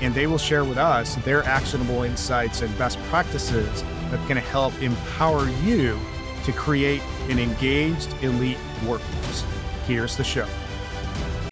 and they will share with us their actionable insights and best practices that can help empower you to create an engaged elite workforce. Here's the show.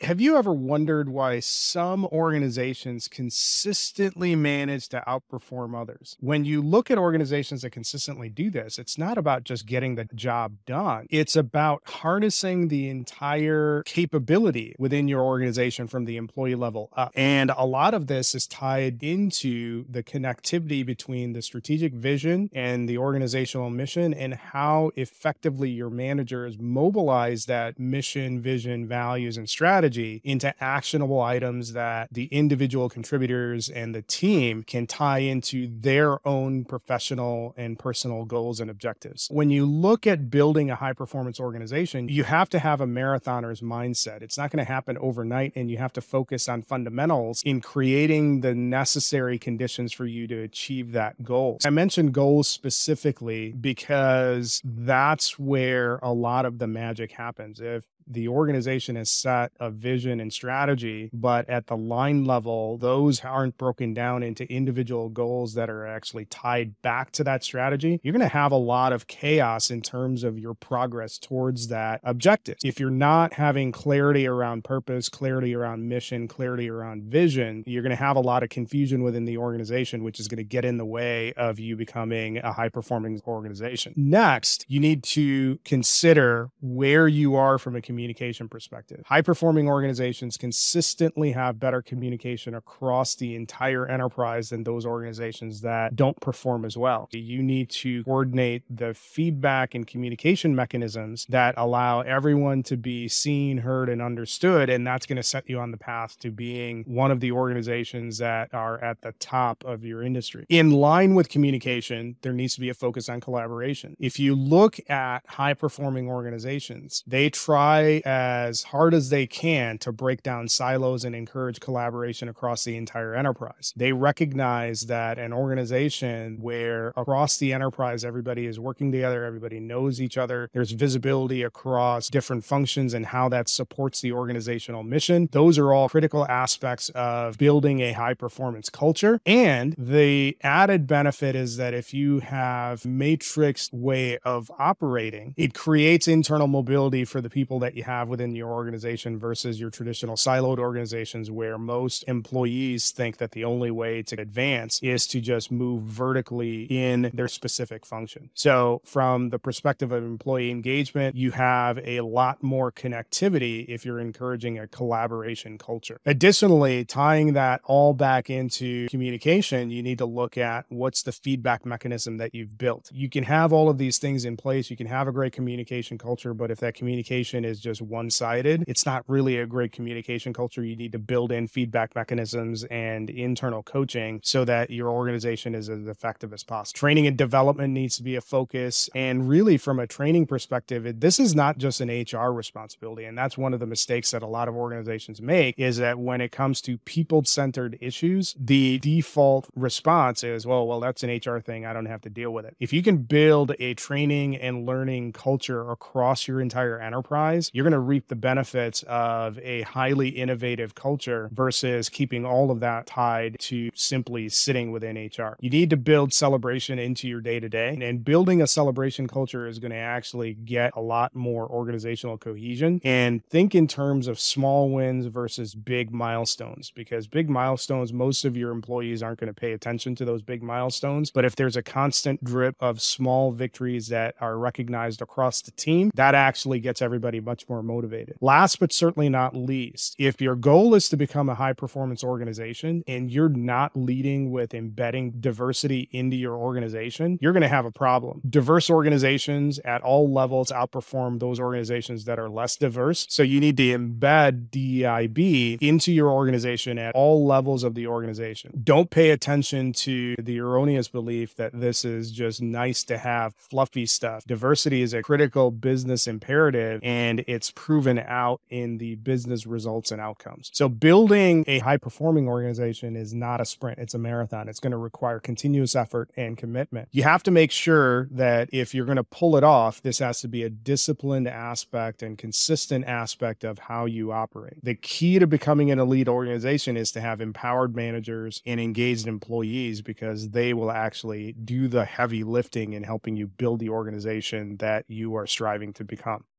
Have you ever wondered why some organizations consistently manage to outperform others? When you look at organizations that consistently do this, it's not about just getting the job done. It's about harnessing the entire capability within your organization from the employee level up. And a lot of this is tied into the connectivity between the strategic vision and the organizational mission and how effectively your managers mobilize that mission, vision, values, and strategy strategy into actionable items that the individual contributors and the team can tie into their own professional and personal goals and objectives. When you look at building a high performance organization, you have to have a marathoner's mindset. It's not going to happen overnight, and you have to focus on fundamentals in creating the necessary conditions for you to achieve that goal. I mentioned goals specifically because that's where a lot of the magic happens. If the organization has set a vision and strategy, but at the line level, those aren't broken down into individual goals that are actually tied back to that strategy. You're going to have a lot of chaos in terms of your progress towards that objective. If you're not having clarity around purpose, clarity around mission, clarity around vision, you're going to have a lot of confusion within the organization, which is going to get in the way of you becoming a high performing organization. Next, you need to consider where you are from a community communication perspective. High performing organizations consistently have better communication across the entire enterprise than those organizations that don't perform as well. You need to coordinate the feedback and communication mechanisms that allow everyone to be seen, heard, and understood. And that's going to set you on the path to being one of the organizations that are at the top of your industry. In line with communication, there needs to be a focus on collaboration. If you look at high performing organizations, they try as hard as they can to break down silos and encourage collaboration across the entire enterprise. They recognize that an organization where across the enterprise everybody is working together, everybody knows each other, there's visibility across different functions and how that supports the organizational mission. Those are all critical aspects of building a high performance culture. And the added benefit is that if you have matrix way of operating, it creates internal mobility for the people that you have within your organization versus your traditional siloed organizations where most employees think that the only way to advance is to just move vertically in their specific function. So, from the perspective of employee engagement, you have a lot more connectivity if you're encouraging a collaboration culture. Additionally, tying that all back into communication, you need to look at what's the feedback mechanism that you've built. You can have all of these things in place, you can have a great communication culture, but if that communication is just one sided, it's not really a great communication culture. You need to build in feedback mechanisms and internal coaching so that your organization is as effective as possible. Training and development needs to be a focus. And really, from a training perspective, this is not just an HR responsibility. And that's one of the mistakes that a lot of organizations make is that when it comes to people centered issues, the default response is, well, well, that's an HR thing. I don't have to deal with it. If you can build a training and learning culture across your entire enterprise, you're going to reap the benefits of a highly innovative culture versus keeping all of that tied to simply sitting within HR. You need to build celebration into your day to day, and building a celebration culture is going to actually get a lot more organizational cohesion. And think in terms of small wins versus big milestones, because big milestones, most of your employees aren't going to pay attention to those big milestones. But if there's a constant drip of small victories that are recognized across the team, that actually gets everybody much much more motivated. Last but certainly not least, if your goal is to become a high performance organization and you're not leading with embedding diversity into your organization, you're going to have a problem. Diverse organizations at all levels outperform those organizations that are less diverse. So you need to embed DEIB into your organization at all levels of the organization. Don't pay attention to the erroneous belief that this is just nice to have fluffy stuff. Diversity is a critical business imperative and it's proven out in the business results and outcomes. So building a high performing organization is not a sprint, it's a marathon. It's going to require continuous effort and commitment. You have to make sure that if you're going to pull it off, this has to be a disciplined aspect and consistent aspect of how you operate. The key to becoming an elite organization is to have empowered managers and engaged employees because they will actually do the heavy lifting in helping you build the organization that you are striving to become.